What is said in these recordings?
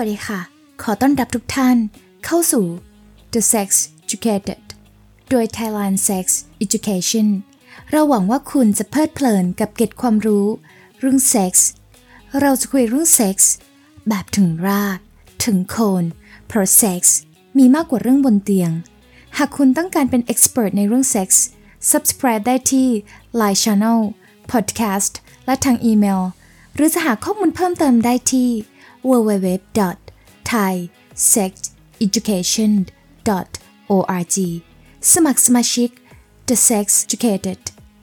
วัสดีค่ะ ขอต้อนรับทุกท่านเข้าสู่ The Sex Educated โดย Thailand Sex Education เราหวังว่าคุณจะเพลิดเพลินกับเกร็ดความรู้เรื่องเซ็กส์เราจะคุยเรื่องเซ็กส์แบบถึงราก ถึงโคนเพราะเซ็กส์มีมากกว่าเรื่องบนเตียง หากคุณต้องการเป็น expert ในเรื่องเซ็กส์ subscribe ได้ที่ Line Channel Podcast และทางอีเมล หรือจะหาข้อมูลเพิ่มเติมได้ที่ www.thaisexeducation.org สมัครสมาชิก The Sex Educated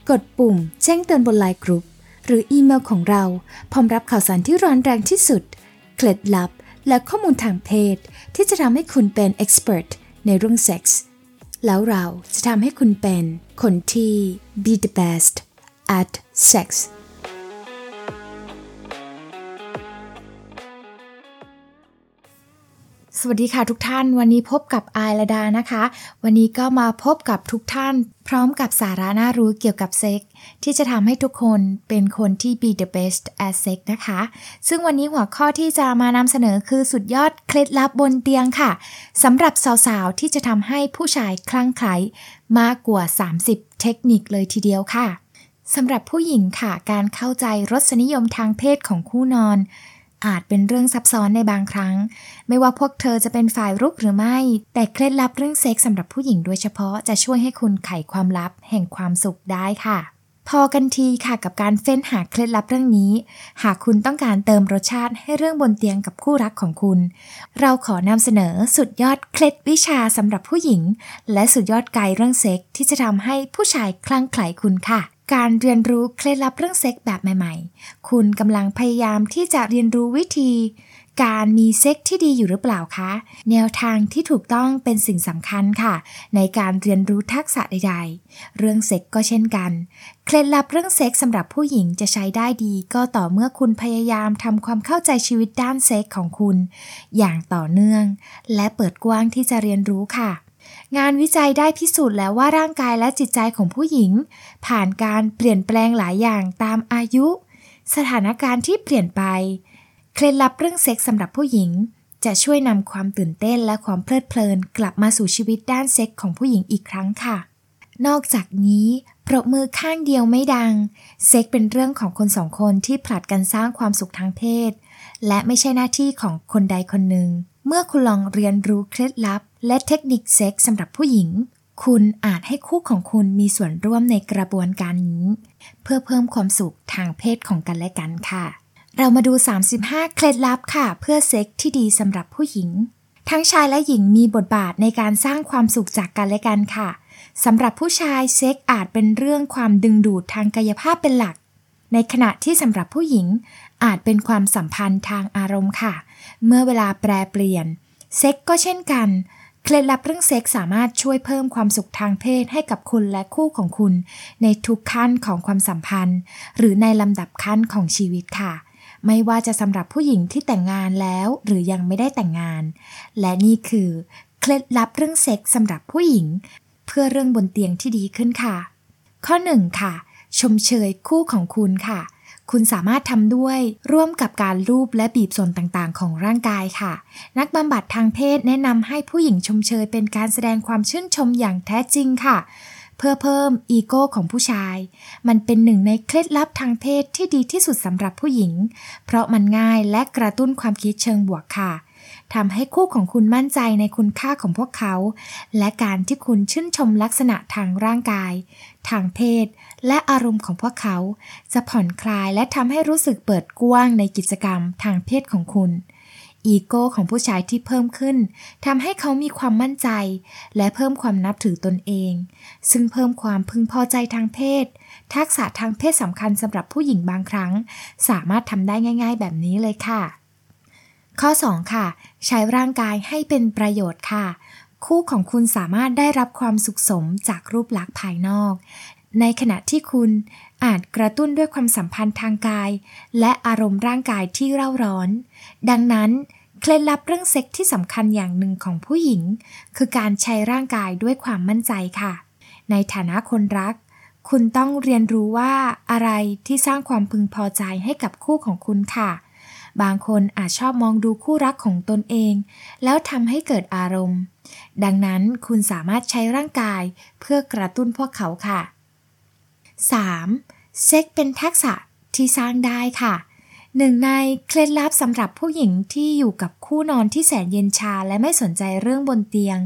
กดปุ่ม แจ้งเตือนบนไลน์กรุ๊ปหรืออีเมลของเรา พร้อมรับข่าวสารที่ร้อนแรงที่สุด เคล็ดลับ และข้อมูลทางเพศ ที่จะทำให้คุณเป็น expert ในเรื่องเซ็กส์แล้วเราจะทำให้คุณเป็นคนที่ be the best at sex สวัสดีค่ะทุกท่าน วันนี้พบกับอายระดานะคะ วันนี้ก็มาพบกับทุกท่าน พร้อมกับสาระน่ารู้เกี่ยวกับเซ็กที่จะทำให้ทุกคนเป็นคนที่ be the best at sex นะคะ ซึ่งวันนี้หัวข้อที่จะมานำเสนอคือสุดยอดเคล็ดลับบนเตียงค่ะสำหรับสาวๆที่จะทำให้ผู้ชายคลั่งไคล้มากกว่า 30 เทคนิคเลยทีเดียวค่ะสำหรับผู้หญิงค่ะ การเข้าใจรสนิยมทางเพศของคู่นอน อาจเป็นเรื่องซับซ้อนในบางครั้ง ไม่ว่าพวกเธอจะเป็นฝ่ายรุกหรือไม่ แต่เคล็ดลับเรื่องเซ็กสำหรับผู้หญิงโดยเฉพาะจะช่วยให้คุณไขความลับแห่งความสุขได้ค่ะ พอกันทีค่ะกับการเฟ้นหาเคล็ดลับเรื่องนี้ หากคุณต้องการเติมรสชาติให้เรื่องบนเตียงกับคู่รักของคุณ เราขอนำเสนอสุดยอดเคล็ดวิชาสำหรับผู้หญิง และสุดยอดไกด์เรื่องเซ็กที่จะทำให้ผู้ชายคลั่งไคล้คุณค่ะ การเรียนรู้เคล็ดลับเรื่องเซ็กแบบใหม่ๆ คุณกำลังพยายามที่จะเรียนรู้วิธี การมีเซ็กที่ดีอยู่หรือเปล่าคะ แนวทางที่ถูกต้องเป็นสิ่งสำคัญค่ะ ในการเรียนรู้ทักษะใดๆ เรื่องเซ็กก็เช่นกัน เคล็ดลับเรื่องเซ็กสำหรับผู้หญิงจะใช้ได้ดีก็ต่อเมื่อคุณพยายามทำความเข้าใจชีวิตด้านเซ็กของคุณ อย่างต่อเนื่อง และเปิดกว้างที่จะเรียนรู้ค่ะ งานวิจัยได้พิสูจน์แล้วว่าร่างกายและจิตใจของผู้หญิง ผ่านการเปลี่ยนแปลงหลายอย่างตามอายุ สถานการณ์ที่เปลี่ยนไป เคล็ดลับเรื่องเซ็กส์สำหรับผู้หญิง จะช่วยนำความตื่นเต้นและความเพลิดเพลิน กลับมาสู่ชีวิตด้านเซ็กส์ของผู้หญิงอีกครั้งค่ะ นอกจากนี้ปรบมือข้างเดียวไม่ดัง เซ็กเป็นเรื่องของคนสองคนที่ผลัดกันสร้างความสุขทางเพศ และไม่ใช่หน้าที่ของคนใดคนหนึ่ง เมื่อคุณลองเรียนรู้เคล็ดลับ และเทคนิคเซ็กสำหรับผู้หญิง คุณอาจให้คู่ของคุณมีส่วนร่วมในกระบวนการนี้ เพื่อเพิ่มความสุขทางเพศของกันและกันค่ะ เรามาดู 35 เคล็ดลับค่ะ เพื่อเซ็กที่ดีสำหรับผู้หญิง ทั้งชายและหญิงมีบทบาทในการสร้างความสุขจากกันและกันค่ะสำหรับผู้ชายเซ็กอาจเป็นเรื่องความดึงดูดทางกายภาพเป็นหลัก ในขณะที่สำหรับผู้หญิงอาจเป็นความสัมพันธ์ทางอารมณ์ค่ะ เมื่อเวลาแปรเปลี่ยน เซ็กก็เช่นกัน เคล็ดลับเรื่องเซ็กสามารถช่วยเพิ่มความสุขทางเพศให้กับคุณและคู่ของคุณ ในทุกขั้นของความสัมพันธ์ หรือในลำดับขั้นของชีวิตค่ะ ไม่ว่าจะสำหรับผู้หญิงที่แต่งงานแล้วหรือยังไม่ได้แต่งงาน และนี่คือ เคล็ดลับเรื่องเซ็กสำหรับผู้หญิง เพื่อเรื่องบนเตียงที่ดีขึ้นค่ะ ข้อ 1 ค่ะ ชมเชยคู่ของคุณค่ะ คุณสามารถทำด้วยร่วมกับการรูปและบีบส่วนต่างๆ ของร่างกายค่ะ นักบำบัดทางเพศแนะนำให้ผู้หญิงชมเชยเป็นการแสดงความชื่นชมอย่างแท้จริงค่ะ เพื่อเพิ่มอีโก้ของผู้ชาย มันเป็นหนึ่งในเคล็ดลับทางเพศที่ดีที่สุดสำหรับผู้หญิง เพราะมันง่ายและกระตุ้นความคิดเชิงบวกค่ะ ทำให้คู่ของคุณมั่นใจในคุณค่าของพวกเขา และการที่คุณชื่นชมลักษณะทางร่างกาย ทางเพศ และอารมณ์ของพวกเขา จะผ่อนคลายและทำให้รู้สึกเปิดกว้างในกิจกรรมทางเพศของคุณอีโก้ของผู้ชายที่เพิ่มขึ้นทำให้เขามีความมั่นใจ และเพิ่มความนับถือตนเอง ซึ่งเพิ่มความพึงพอใจทางเพศ ทักษะทางเพศสำคัญสำหรับผู้หญิงบางครั้ง สามารถทำได้ง่าย ๆ แบบนี้เลยค่ะ ข้อ 2 ค่ะ ใช้ร่างกายให้เป็นประโยชน์ค่ะ คู่ของคุณสามารถได้รับความสุขสมจากรูปลักษณ์ภายนอก ในขณะที่คุณอาจกระตุ้นด้วยความสัมพันธ์ทางกาย และอารมณ์ร่างกายที่เร่าร้อน ดังนั้นเคล็ดลับเรื่องเซ็กที่สำคัญอย่างหนึ่งของผู้หญิง คือการใช้ร่างกายด้วยความมั่นใจค่ะ ในฐานะคนรัก คุณต้องเรียนรู้ว่าอะไรที่สร้างความพึงพอใจให้กับคู่ของคุณค่ะ บางคนอาจชอบมองดูคู่รักของตนเอง แล้วทำให้เกิดอารมณ์ ดังนั้นคุณสามารถใช้ร่างกายเพื่อกระตุ้นพวกเขาค่ะ 3. เซ็กเป็นทักษะที่สร้างได้ค่ะหนึ่งในเคล็ดลับสำหรับผู้หญิงที่อยู่กับคู่นอนที่แสนเย็นชาและไม่สนใจเรื่องบนเตียง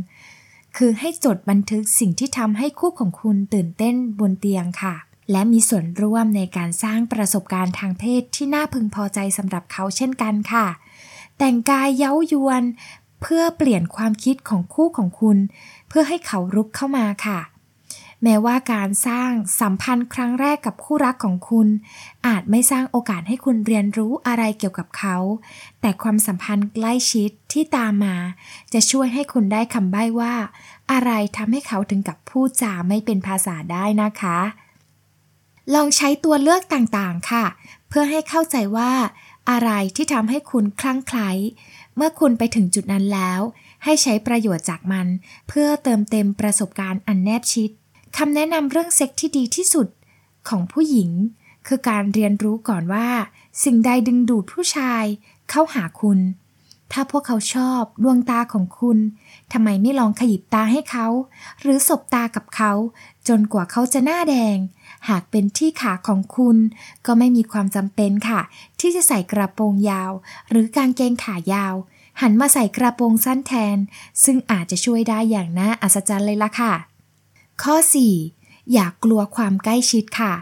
คือให้จดบันทึกสิ่งที่ทำให้คู่ของคุณตื่นเต้นบนเตียงค่ะ และมีส่วนร่วมในการสร้างประสบการณ์ทางเพศที่น่าพึงพอใจสำหรับเขาเช่นกันค่ะ แต่งกายเย้ายวน เพื่อเปลี่ยนความคิดของคู่ของคุณ เพื่อให้เขารุกเข้ามาค่ะ แม้ว่าการสร้างสัมพันธ์ครั้งแรกกับคู่รักของคุณ อาจไม่สร้างโอกาสให้คุณเรียนรู้อะไรเกี่ยวกับเขา แต่ความสัมพันธ์ใกล้ชิดที่ตามมา จะช่วยให้คุณได้คำใบ้ว่า อะไรทำให้เขาถึงกับพูดจาไม่เป็นภาษาได้นะคะ ลองใช้ตัวเลือกต่างๆ ค่ะ เพื่อให้เข้าใจว่า อะไรที่ทำให้คุณคลั่งไคล้เมื่อคุณไปถึงจุดนั้นแล้ว ให้ใช้ประโยชน์จากมัน เพื่อเติมเต็มประสบการณ์อันแนบชิดคำแนะนำเรื่องเซ็กที่ดีที่สุดของผู้หญิง คือการเรียนรู้ก่อนว่า สิ่งใดดึงดูดผู้ชาย เข้าหาคุณ ถ้าพวกเขาชอบดวงตาของคุณทำไมไม่ลองขยิบตาให้เขา หรือสบตากับเขา จนกว่าเขาจะหน้าแดง หากเป็นที่ขาของคุณ ก็ไม่มีความจำเป็นค่ะ ที่จะใส่กระโปรงยาว หรือการเกงขายาว หันมาใส่กระโปรงสั้นแทน ซึ่งอาจจะช่วยได้อย่างน่าอัศจรรย์เลยล่ะค่ะ ข้อ 4. อย่ากกลัวความใกล้ชิดค่ะ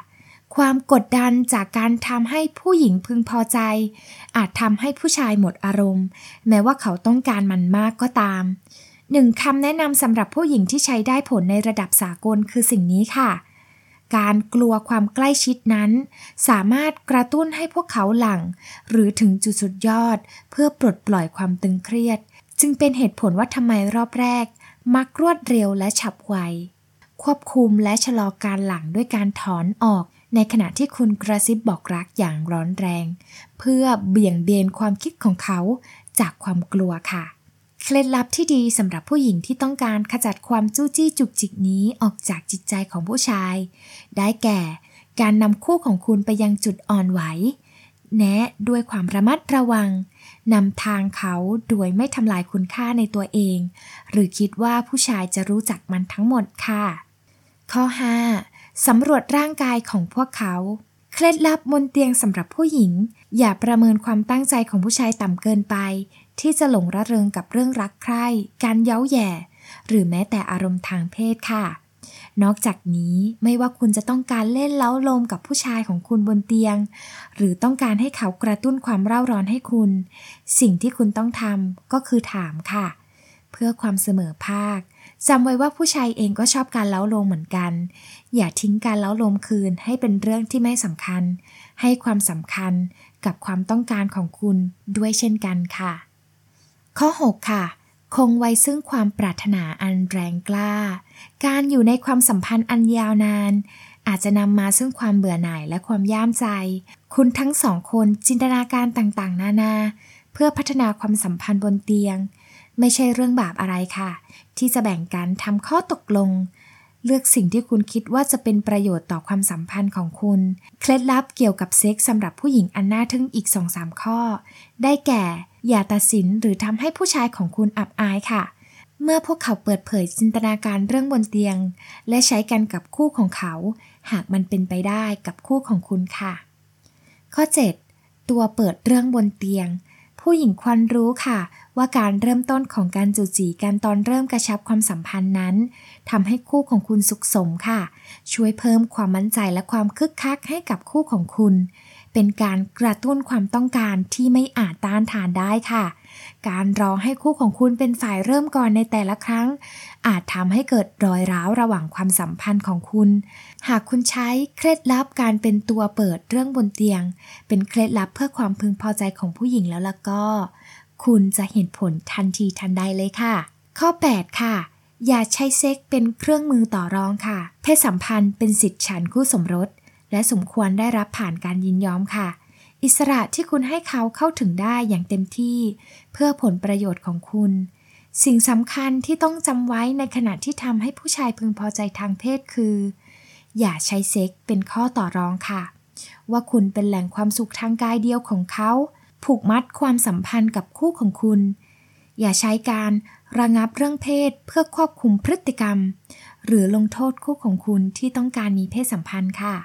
ความกดดันจากการทำให้ผู้หญิงพึงพอใจ อาจทำให้ผู้ชายหมดอารมณ์ แม้ว่าเขาต้องการมันมากก็ตาม หนึ่งคำแนะนำสำหรับผู้หญิงที่ใช้ได้ผลในระดับสากลคือสิ่งนี้ค่ะ การกลัวความใกล้ชิดนั้น สามารถกระตุ้นให้พวกเขาหลัง หรือถึงจุดสุดยอด เพื่อปลดปล่อยความตึงเครียด จึงเป็นเหตุผลว่าทำไมรอบแรก มักรวดเร็วและฉับไว ควบคุมและชะลอการหลังด้วยการถอนออก ในขณะที่คุณกระซิบบอกรักอย่างร้อนแรง เพื่อเบี่ยงเบนความคิดของเขาจากความกลัวค่ะ เคล็ดลับที่ดีสำหรับผู้หญิงที่ต้องการขจัดความจู้จี้จุกจิกนี้ออกจากจิตใจของผู้ชาย ได้แก่ การนำคู่ของคุณไปยังจุดอ่อนไหว แนะด้วยความระมัดระวังนำทางเขาโดยไม่ทำลายคุณค่าในตัวเอง หรือคิดว่าผู้ชายจะรู้จักมันทั้งหมดค่ะ ข้อ 5. สำรวจร่างกายของพวกเขาเคล็ดลับบนเตียงสำหรับผู้หญิง อย่าประเมินความตั้งใจของผู้ชายต่ำเกินไป ที่จะหลงระเริงกับเรื่องรักใคร่การเย้าแย่ หรือแม้แต่อารมณ์ทางเพศค่ะ นอกจากนี้ไม่ว่าคุณจะต้องการเล่นเล้าลมกับผู้ชายของคุณบนเตียง หรือต้องการให้เขากระตุ้นความเร่าร้อนให้คุณ สิ่งที่คุณต้องทำก็คือถามค่ะ เพื่อความเสมอภาคจำไว้ว่าผู้ชายเองก็ชอบการเล้าลมเหมือนกัน อย่าทิ้งการเล้าลมคืนให้เป็นเรื่องที่ไม่สำคัญ ให้ความสำคัญกับความต้องการของคุณด้วยเช่นกันค่ะ ข้อ 6 ค่ะ คงไว้ซึ่งความปรารถนาอันแรงกล้า การอยู่ในความสัมพันธ์อันยาวนาน อาจจะนำมาซึ่งความเบื่อหน่ายและความย่ามใจ คุณทั้งสองคนจินตนาการต่างๆ นานา เพื่อพัฒนาความสัมพันธ์บนเตียง ไม่ใช่เรื่องบาปอะไรค่ะ ที่จะแบ่งกันทำข้อตกลง เลือกสิ่งที่คุณคิดว่าจะเป็นประโยชน์ต่อความสัมพันธ์ของคุณ เคล็ดลับเกี่ยวกับเซ็กส์สำหรับผู้หญิงอันน่าทึ่งอีก2มข้อ ได้แก่ อย่าตัดสินหรือทำให้ผู้ชายของคุณอับอายค่ะ เมื่อพวกเขาเปิดเผยจินตนาการเรื่องบนเตียง และใช้กันกับคู่ของเขา หากมันเป็นไปได้กับคู่ของคุณค่ะ ข้อ 7 ตัวเปิดเรื่องบนเตียง ผู้หญิงควรรู้ค่ะ ว่าการเริ่มต้นของการจูจีกันตอนเริ่มกระชับความสัมพันธ์นั้นทำให้คู่ของคุณสุขสมค่ะ ช่วยเพิ่มความมั่นใจและความคึกคักให้กับคู่ของคุณ เป็นการกระตุ้นความต้องการที่ไม่อาจต้านทานได้ค่ะ การรอให้คู่ของคุณเป็นฝ่ายเริ่มก่อนในแต่ละครั้ง อาจทำให้เกิดรอยร้าวระหว่างความสัมพันธ์ของคุณ หากคุณใช้เคล็ดลับการเป็นตัวเปิดเรื่องบนเตียง เป็นเคล็ดลับเพื่อความพึงพอใจของผู้หญิงแล้วล่ะก็ คุณจะเห็นผลทันทีทันใดเลยค่ะ ข้อ 8 ค่ะ อย่าใช้เซ็กเป็นเครื่องมือต่อรองค่ะ เพศสัมพันธ์เป็นสิทธิฉันคู่สมรส และสมควรได้รับผ่านการยินยอมค่ะ อิสระที่คุณให้เขาเข้าถึงได้อย่างเต็มที่ เพื่อผลประโยชน์ของคุณ สิ่งสำคัญที่ต้องจำไว้ในขณะที่ทำให้ผู้ชายพึงพอใจทางเพศคือ อย่าใช้เซ็กเป็นข้อต่อรองค่ะ ว่าคุณเป็นแหล่งความสุขทางกายเดียวของเขา ผูกมัดความสัมพันธ์กับคู่ของคุณ อย่าใช้การระงับเรื่องเพศเพื่อควบคุมพฤติกรรม หรือลงโทษคู่ของคุณที่ต้องการมีเพศสัมพันธ์ค่ะ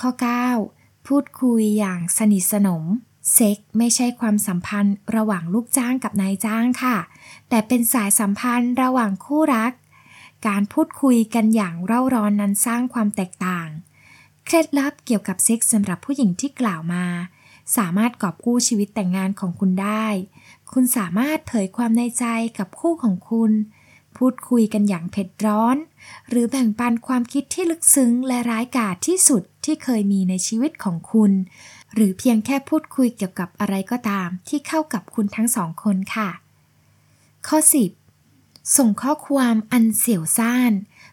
ข้อ 9. พูดคุยอย่างสนิทสนม เซ็กไม่ใช่ความสัมพันธ์ระหว่างลูกจ้างกับนายจ้างค่ะ แต่เป็นสายสัมพันธ์ระหว่างคู่รัก การพูดคุยกันอย่างเร่าร้อนนั้นสร้างความแตกต่าง เคล็ดลับเกี่ยวกับเซ็กสำหรับผู้หญิงที่กล่าวมา สามารถกอบกู้ชีวิตแต่งงานของคุณได้ คุณสามารถเผยความในใจกับคู่ของคุณ พูดคุยกันอย่างเผ็ดร้อน หรือแบ่งปันความคิดที่ลึกซึ้งและร้ายกาจที่สุดที่เคยมีในชีวิตของคุณ หรือเพียงแค่พูดคุยเกี่ยวกับอะไรก็ตามที่เข้ากับคุณทั้งสองคนค่ะ ข้อ 10 ส่งข้อความอันเสียวซ่าน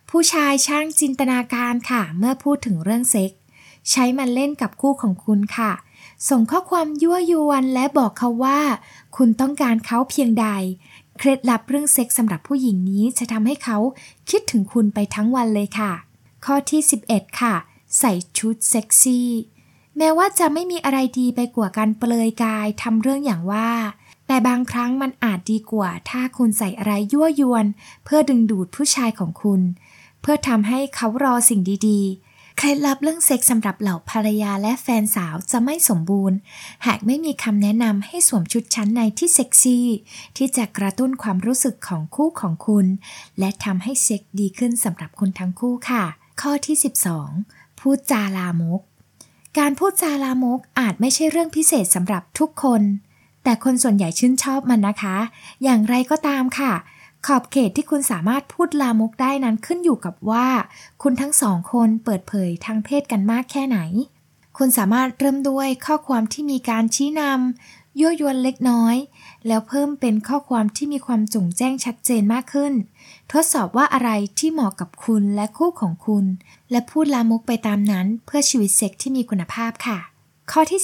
ผู้ชายช่างจินตนาการค่ะ เมื่อพูดถึงเรื่องเซ็กใช้มันเล่นกับคู่ของคุณค่ะ ส่งข้อความยั่วยวนและบอกเขาว่า คุณต้องการเขาเพียงใด เคล็ดลับเรื่องเซ็กส์สำหรับผู้หญิงนี้จะทำให้เขาคิดถึงคุณไปทั้งวันเลยค่ะ ข้อที่ 11 ค่ะ ใส่ชุดเซ็กซี่แม้ว่าจะไม่มีอะไรดีไปกว่าการเปลือยกายทำเรื่องอย่างว่า แต่บางครั้งมันอาจดีกว่า ถ้าคุณใส่อะไรยั่วยวน เพื่อดึงดูดผู้ชายของคุณ เพื่อทำให้เขารอสิ่งดีๆ เคล็ดลับเรื่องเซ็กสำหรับเหล่าภรรยาและแฟนสาวจะไม่สมบูรณ์ หากไม่มีคำแนะนำให้สวมชุดชั้นในที่เซ็กซี่ ที่จะกระตุ้นความรู้สึกของคู่ของคุณ และทำให้เซ็กดีขึ้นสำหรับคุณทั้งคู่ค่ะ ข้อที่ 12 พูดจาลามก การพูดจาลามกอาจไม่ใช่เรื่องพิเศษสำหรับทุกคน แต่คนส่วนใหญ่ชื่นชอบมันนะคะ อย่างไรก็ตามค่ะ ขอบเขตที่คุณสามารถพูดลามกได้นั้นขึ้นอยู่กับว่า คุณทั้งสองคนเปิดเผยทางเพศกันมากแค่ไหน คุณสามารถเริ่มด้วยข้อความที่มีการชี้นำยั่วยวนเล็กน้อย แล้วเพิ่มเป็นข้อความที่มีความจงแจ้งชัดเจนมากขึ้น ทดสอบว่าอะไรที่เหมาะกับคุณและคู่ของคุณ และพูดลามกไปตามนั้นเพื่อชีวิตเซ็กที่มีคุณภาพค่ะ ข้อที่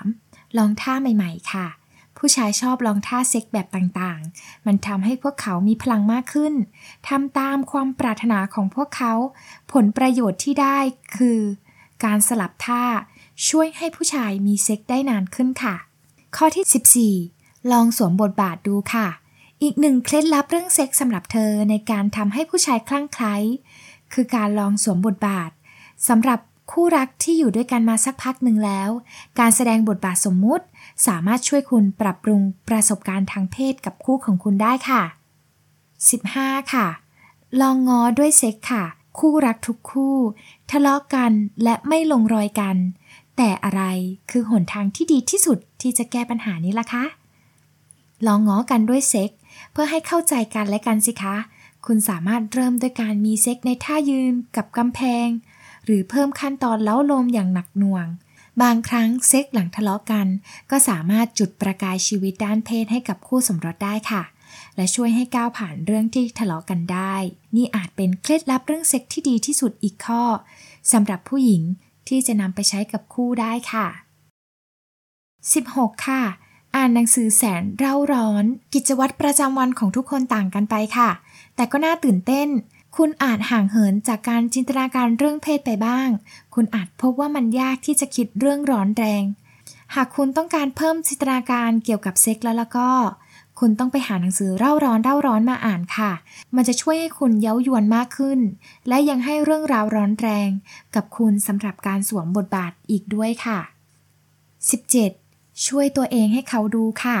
13 ลองท่าใหม่ ๆ ค่ะ ผู้ชายชอบลองท่าเซ็กแบบต่างๆ มันทำให้พวกเขามีพลังมากขึ้น ทำตามความปรารถนาของพวกเขา ผลประโยชน์ที่ได้คือ การสลับท่าช่วยให้ผู้ชายมีเซ็กได้นานขึ้นค่ะ ข้อที่ 14 ลองสวมบทบาทดูค่ะ อีกหนึ่งเคล็ดลับเรื่องเซ็กสำหรับเธอในการทำให้ผู้ชายคลั่งไคล้คือการลองสวมบทบาทสำหรับคู่รักที่อยู่ด้วยกันมาสักพักหนึ่งแล้ว การแสดงบทบาทสมมุติ สามารถช่วยคุณปรับปรุงประสบการณ์ทางเพศกับคู่ของคุณได้ค่ะ 15 ค่ะ ลองง้อด้วยเซ็กค่ะ คู่รักทุกคู่ ทะเลาะกันและไม่ลงรอยกัน แต่อะไรคือหนทางที่ดีที่สุดที่จะแก้ปัญหานี้ล่ะคะ ลองง้อกันด้วยเซ็กเพื่อให้เข้าใจกันและกันสิคะ คุณสามารถเริ่มด้วยการมีเซ็กในท่ายืนกับกำแพง หรือเพิ่มขั้นตอนเล้าลมอย่างหนักหน่วง บางครั้งเซ็กหลังทะเลาะกัน ก็สามารถจุดประกายชีวิตด้านเพศให้กับคู่สมรสได้ค่ะ และช่วยให้ก้าวผ่านเรื่องที่ทะเลาะกันได้ นี่อาจเป็นเคล็ดลับเรื่องเซ็กที่ดีที่สุดอีกข้อสำหรับผู้หญิงที่จะนำไปใช้กับคู่ได้ค่ะ 16 ค่ะ อ่านหนังสือแสนเร่าร้อน กิจวัตรประจำวันของทุกคนต่างกันไปค่ะ แต่ก็น่าตื่นเต้น คุณอาจห่างเหินจากการจินตนาการเรื่องเพศไปบ้าง คุณอาจพบว่ามันยากที่จะคิดเรื่องร้อนแรง หากคุณต้องการเพิ่มจินตนาการเกี่ยวกับเซ็กแล้วล้วก็ คุณต้องไปหาหนังสือเร่าร้อนเร่าร้อนมาอ่านค่ะ มันจะช่วยให้คุณเย้ายวนมากขึ้น และยังให้เรื่องราวร้อนแรง กับคุณสำหรับการสวมบทบาทอีกด้วยค่ะ 17. ช่วยตัวเองให้เขาดูค่ะ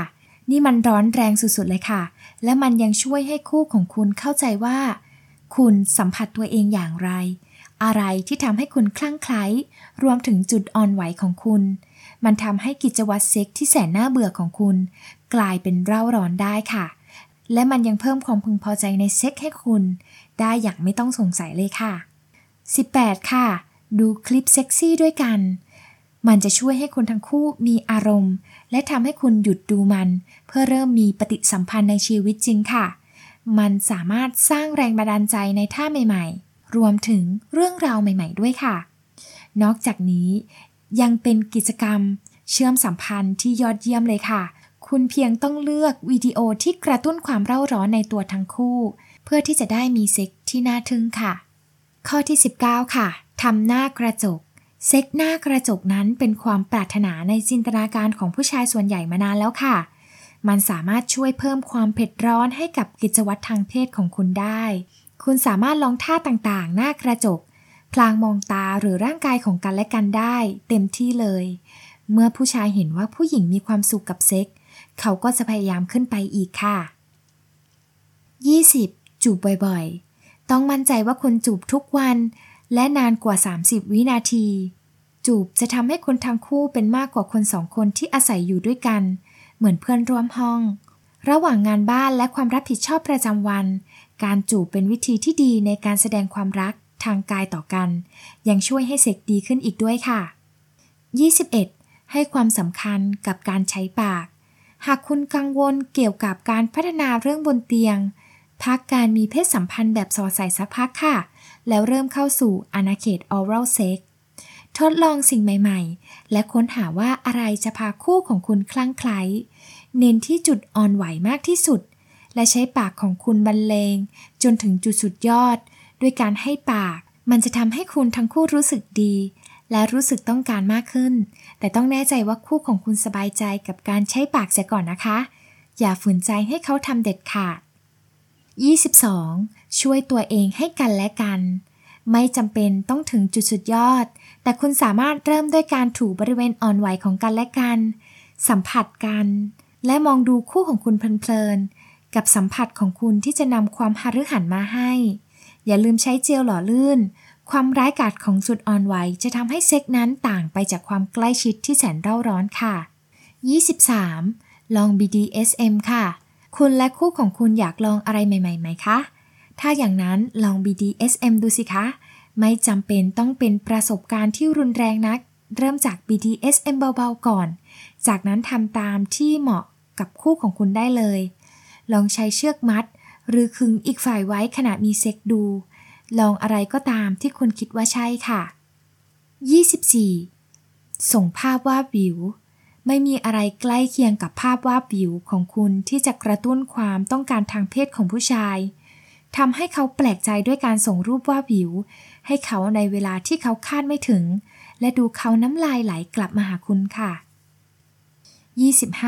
นี่มันร้อนแรงสุดๆเลยค่ะ และมันยังช่วยให้คู่ของคุณเข้าใจว่า คุณสัมผัสตัวเองอย่างไร อะไรที่ทำให้คุณคลั่งไคล้รวมถึงจุดอ่อนไหวของคุณ มันทำให้กิจวัตรเซ็กที่แสนน่าเบื่อของคุณ กลายเป็นเร่าร้อนได้ค่ะ และมันยังเพิ่มความพึงพอใจในเซ็กให้คุณ ได้อย่างไม่ต้องสงสัยเลยค่ะ 18 ค่ะ ดูคลิปเซ็กซี่ด้วยกัน มันจะช่วยให้คุณทั้งคู่มีอารมณ์ และทำให้คุณหยุดดูมัน เพื่อเริ่มมีปฏิสัมพันธ์ในชีวิตจริงค่ะ มันสามารถสร้างแรงบันดาลใจในท่าใหม่ ๆ รวมถึงเรื่องราวใหม่ ๆ ด้วยค่ะ นอกจากนี้ยังเป็นกิจกรรม เชื่อมสัมพันธ์ที่ยอดเยี่ยมเลยค่ะ คุณเพียงต้องเลือกวิดีโอที่กระตุ้นความเร่าร้อนในตัวทั้งคู่ เพื่อที่จะได้มีเซ็กที่น่าทึ่งค่ะ ข้อที่ 19 ค่ะทำหน้ากระจกเซ็กหน้ากระจกนั้นเป็นความปรารถนาในจินตนาการของผู้ชายส่วนใหญ่มานานแล้วค่ะ มันสามารถช่วยเพิ่มความเผ็ดร้อนให้กับกิจวัตรทางเพศของคุณได้ คุณสามารถลองท่าต่างๆ หน้ากระจก พลางมองตาหรือร่างกายของกันและกันได้ เต็มที่เลย เมื่อผู้ชายเห็นว่าผู้หญิงมีความสุขกับเซ็ก เขาก็จะพยายามขึ้นไปอีกค่ะ 20. จูบบ่อยๆ ต้องมั่นใจว่าคุณจูบทุกวัน และนานกว่า 30 วินาที จูบจะทำให้คนทั้งคู่เป็นมากกว่าคนสองคนที่อาศัยอยู่ด้วยกันเเหมือนเพื่อนร่วมห้อง ระหว่างงานบ้านและความรับผิดชอบประจำวัน การจูบเป็นวิธีที่ดีในการแสดงความรักทางกายต่อกัน ยังช่วยให้เซ็กดีขึ้นอีกด้วยค่ะ 21. ให้ความสำคัญกับการใช้ปาก หากคุณกังวลเกี่ยวกับการพัฒนาเรื่องบนเตียง พักการมีเพศสัมพันธ์แบบสอดใส่สักพักค่ะ แล้วเริ่มเข้าสู่อาณาเขต oral sex ทดลองสิ่งใหม่ๆ และค้นหาว่าอะไรจะพาคู่ของคุณคลั่งไคล้ เน้นที่จุดอ่อนไหวมากที่สุด และใช้ปากของคุณบรรเลง จนถึงจุดสุดยอด ด้วยการให้ปาก มันจะทำให้คุณทั้งคู่รู้สึกดี และรู้สึกต้องการมากขึ้น แต่ต้องแน่ใจว่าคู่ของคุณสบายใจกับการใช้ปากเสียก่อนนะคะ อย่าฝืนใจให้เขาทำเด็ดขาด 22. ช่วยตัวเองให้กันและกัน ไม่จำเป็นต้องถึงจุดสุดยอด แต่คุณสามารถเริ่มด้วยการถูบริเวณอ่อนไหวของกันและกัน สัมผัสกัน และมองดูคู่ของคุณเพลินๆ กับสัมผัสของคุณที่จะนำความหฤหันมาให้ อย่าลืมใช้เจลหล่อลื่น ความร้ายกาจของจุดอ่อนไหวจะทำให้เซ็กนั้นต่างไปจากความใกล้ชิดที่แสนเร่าร้อนค่ะ 23. ลอง BDSM ค่ะ คุณและคู่ของคุณอยากลองอะไรใหม่ๆไหมคะ ถ้าอย่างนั้นลอง BDSM ดูสิคะ ไม่จำเป็นต้องเป็นประสบการณ์ที่รุนแรงนัก เริ่มจาก BDSM เบาๆก่อน จากนั้นทำตามที่เหมาะกับคู่ของคุณได้เลย ลองใช้เชือกมัด หรือขึงอีกฝ่ายไว้ขณะมีเซ็กดู ลองอะไรก็ตามที่คุณคิดว่าใช่ค่ะ 24. ส่งภาพวาดวิว ไม่มีอะไรใกล้เคียงกับภาพวาดวิวของคุณที่จะกระตุ้นความต้องการทางเพศของผู้ชายทำให้เขาแปลกใจด้วยการส่งรูปวาดวิว ให้เขาในเวลาที่เขาคาดไม่ถึง และดูเขาน้ำลายไหลกลับมาหาคุณค่ะ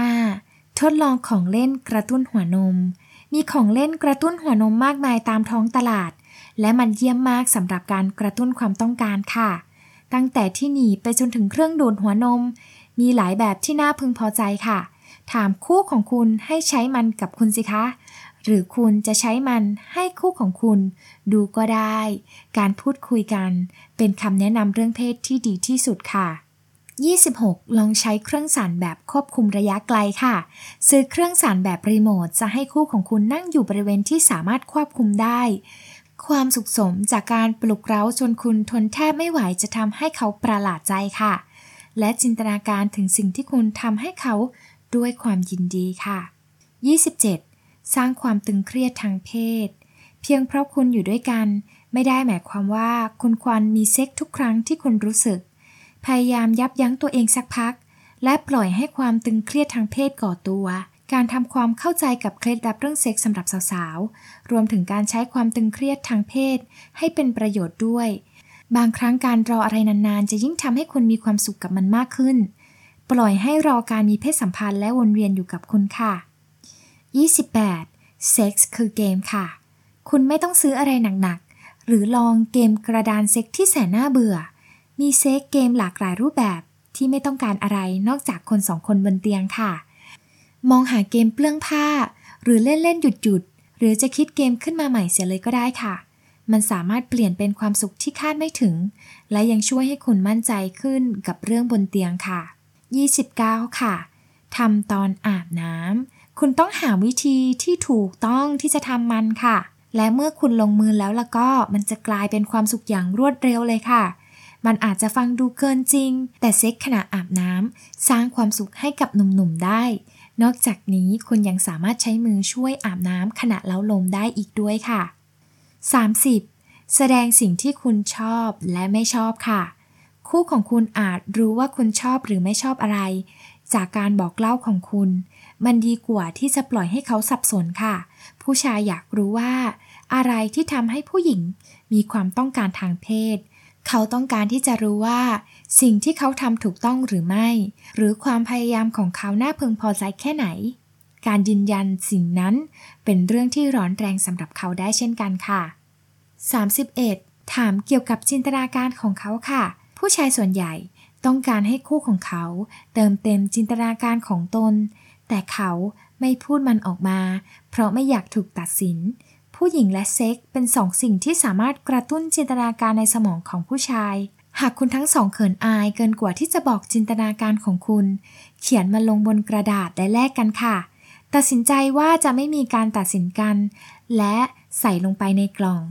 25. ทดลองของเล่นกระตุ้นหัวนม มีของเล่นกระตุ้นหัวนมมากมายตามท้องตลาด และมันเยี่ยมมากสำหรับการกระตุ้นความต้องการค่ะ ตั้งแต่ที่หนีไปจนถึงเครื่องดูดหัวนม มีหลายแบบที่น่าพึงพอใจค่ะ ถามคู่ของคุณให้ใช้มันกับคุณสิคะ หรือคุณจะใช้มันให้คู่ของคุณ ดูก็ได้ การพูดคุยกัน เป็นคำแนะนำเรื่องเพศที่ดีที่สุดค่ะ 26. ลองใช้เครื่องสั่นแบบควบคุมระยะไกลค่ะ ซื้อเครื่องสั่นแบบรีโมทจะให้คู่ของคุณนั่งอยู่บริเวณที่สามารถควบคุมได้ ความสุขสมจากการปลุกเร้าจนคุณทนแทบไม่ไหวจะทำให้เขาประหลาดใจค่ะ และจินตนาการถึงสิ่งที่คุณทำให้เขาด้วยความยินดีค่ะ 27. สร้างความตึงเครียดทางเพศ เพียงเพราะคุณอยู่ด้วยกัน ไม่ได้หมายความว่าคุณควรมีเซ็กทุกครั้งที่คุณรู้สึก พยายามยับยั้งตัวเองสักพัก และปล่อยให้ความตึงเครียดทางเพศก่อตัว การทำความเข้าใจกับเคล็ดลับเรื่องเซ็กสำหรับสาวๆ รวมถึงการใช้ความตึงเครียดทางเพศ ให้เป็นประโยชน์ด้วย บางครั้งการรออะไรนานๆ จะยิ่งทำให้คุณมีความสุขกับมันมากขึ้น ปล่อยให้รอการมีเพศสัมพันธ์และวนเวียนอยู่กับคุณค่ะ 28. เซ็กส์คือเกมค่ะ คุณไม่ต้องซื้ออะไรหนักๆ หรือลองเกมกระดานเซ็กที่แสนน่าเบื่อ มีเซ็กเกมหลากหลายรูปแบบที่ไม่ต้องการอะไรนอกจากคนสองคนบนเตียงค่ะ มองหาเกมเปลื้องผ้า หรือเล่นๆหยุดๆหรือจะคิดเกมขึ้นมาใหม่เสียเลยก็ได้ค่ะ มันสามารถเปลี่ยนเป็นความสุขที่คาดไม่ถึง และยังช่วยให้คุณมั่นใจขึ้นกับเรื่องบนเตียงค่ะ 29 ค่ะทำตอนอาบน้ำ คุณต้องหาวิธีที่ถูกต้องที่จะทำมันค่ะ และเมื่อคุณลงมือแล้วแล้วก็มันจะกลายเป็นความสุขอย่างรวดเร็วเลยค่ะ มันอาจจะฟังดูเกินจริง แต่เซ็กขณะอาบน้ำสร้างความสุขให้กับหนุ่มๆได้ นอกจากนี้คุณยังสามารถใช้มือช่วยอาบน้ำขณะเล้าลมได้อีกด้วยค่ะ 30. แสดงสิ่งที่คุณชอบและไม่ชอบค่ะ คู่ของคุณอาจรู้ว่าคุณชอบหรือไม่ชอบอะไร จากการบอกเล่าของคุณ มันดีกว่าที่จะปล่อยให้เขาสับสนค่ะ ผู้ชายอยากรู้ว่า อะไรที่ทำให้ผู้หญิง มีความต้องการทางเพศ เขาต้องการที่จะรู้ว่า สิ่งที่เขาทำถูกต้องหรือไม่ หรือความพยายามของเขาน่าพึงพอใจแค่ไหน การยืนยันสิ่งนั้นเป็นเรื่องที่ร้อนแรงสำหรับเขาได้เช่นกันค่ะ 31. ถามเกี่ยวกับจินตนาการของเขาค่ะ ผู้ชายส่วนใหญ่ ต้องการให้คู่ของเขา เติมเต็มจินตนาการของตน แต่เขาไม่พูดมันออกมา เพราะไม่อยากถูกตัดสิน ผู้หญิงและเซ็กเป็นสองสิ่งที่สามารถกระตุ้นจินตนาการในสมองของผู้ชาย หากคุณทั้งสองเขินอายเกินกว่าที่จะบอกจินตนาการของคุณ เขียนมันลงบนกระดาษและแลกกันค่ะ ตัดสินใจว่าจะไม่มีการตัดสินกัน และใส่ลงไปในกล่อง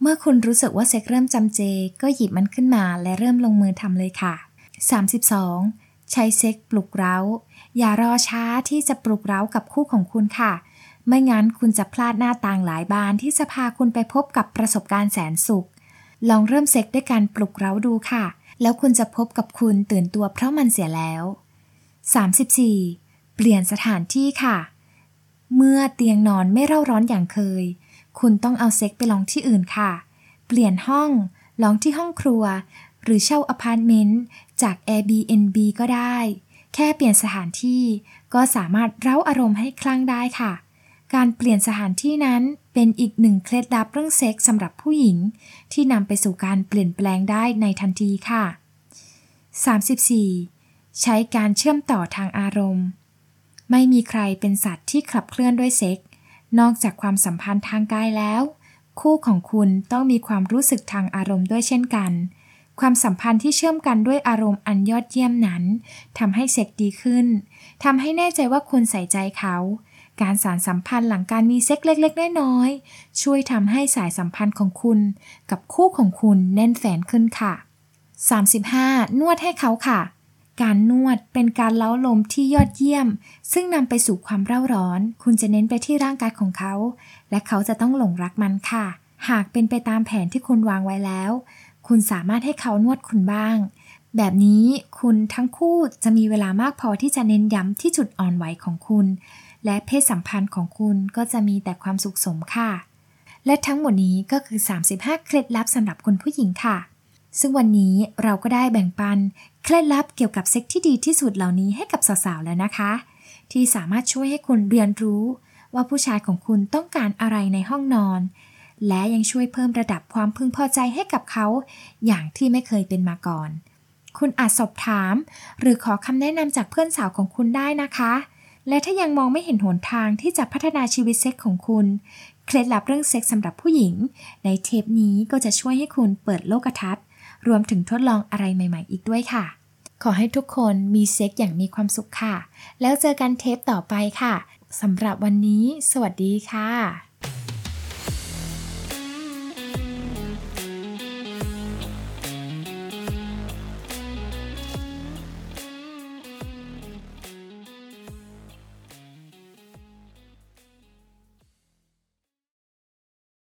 เมื่อคุณรู้สึกว่าเซ็กเริ่มจำเจ ก็หยิบมันขึ้นมาและเริ่มลงมือทำเลยค่ะ 32. ใช้เซ็กปลุกเร้า อย่ารอช้าที่จะปลุกเร้ากับคู่ของคุณค่ะ ไม่งั้นคุณจะพลาดหน้าต่างหลายบานที่จะพาคุณไปพบกับประสบการณ์แสนสุข ลองเริ่มเซ็กด้วยการปลุกเร้าดูค่ะ แล้วคุณจะพบกับคุณตื่นตัวเพราะมันเสียแล้ว 34. เปลี่ยนสถานที่ค่ะ เมื่อเตียงนอนไม่เร่าร้อนอย่างเคย คุณต้องเอาเซ็กไปลองที่อื่นค่ะ เปลี่ยนห้อง ลองที่ห้องครัว หรือเช่าอพาร์ตเมนต์ จาก Airbnb ก็ได้ แค่เปลี่ยนสถานที่ก็สามารถเร้าอารมณ์ให้คลั่งได้ค่ะ การเปลี่ยนสถานที่นั้นเป็นอีกหนึ่งเคล็ดลับเรื่องเซ็กส์สำหรับผู้หญิง ที่นำไปสู่การเปลี่ยนแปลงได้ในทันทีค่ะ 34. ใช้การเชื่อมต่อทางอารมณ์ ไม่มีใครเป็นสัตว์ที่ขับเคลื่อนด้วยเซ็กนอกจากความสัมพันธ์ทางกายแล้ว คู่ของคุณต้องมีความรู้สึกทางอารมณ์ด้วยเช่นกัน ความสัมพันธ์ที่เชื่อมกันด้วยอารมณ์อันยอดเยี่ยมนั้นทำให้เซ็กดีขึ้นทำให้แน่ใจว่าคุณใส่ใจเขา การสารสัมพันธ์หลังการมีเซ็กเล็กๆน้อยๆช่วยทำให้สายสัมพันธ์ของคุณ กับคู่ของคุณแน่นแฟนขึ้นค่ะ 35. นวดให้เขาค่ะ การนวดเป็นการเล้าลมที่ยอดเยี่ยม ซึ่งนำไปสู่ความเร่าร้อน คุณจะเน้นไปที่ร่างกายของเขา และเขาจะต้องหลงรักมันค่ะ หากเป็นไปตามแผนที่คุณวางไว้แล้ว คุณสามารถให้เขานวดคุณบ้าง แบบนี้คุณทั้งคู่จะมีเวลามากพอที่จะเน้นย้ำที่จุดอ่อนไหวของคุณ และเพศสัมพันธ์ของคุณก็จะมีแต่ความสุขสมค่ะ และทั้งหมดนี้ก็คือ 35 เคล็ดลับสำหรับคนผู้หญิงค่ะ ซึ่งวันนี้เราก็ได้แบ่งปัน เคล็ดลับเกี่ยวกับเซ็กที่ดีที่สุดเหล่านี้ให้กับสาวๆแล้วนะคะ ที่สามารถช่วยให้คุณเรียนรู้ว่าผู้ชายของคุณต้องการอะไรในห้องนอน และยังช่วยเพิ่มระดับความพึงพอใจให้กับเขา อย่างที่ไม่เคยเป็นมาก่อน คุณอาจสอบถาม หรือขอคำแนะนำจากเพื่อนสาวของคุณได้นะคะ และถ้ายังมองไม่เห็นหนทางที่จะพัฒนาชีวิตเซ็กของคุณ เคล็ดลับเรื่องเซ็กสำหรับผู้หญิง ในเทปนี้ก็จะช่วยให้คุณเปิดโลกทัศน์ รวมถึงทดลองอะไรใหม่ ๆ อีกด้วยค่ะ ขอให้ทุกคนมีเซ็กอย่างมีความสุขค่ะ แล้วเจอกันเทปต่อไปค่ะสำหรับวันนี้ สวัสดีค่ะ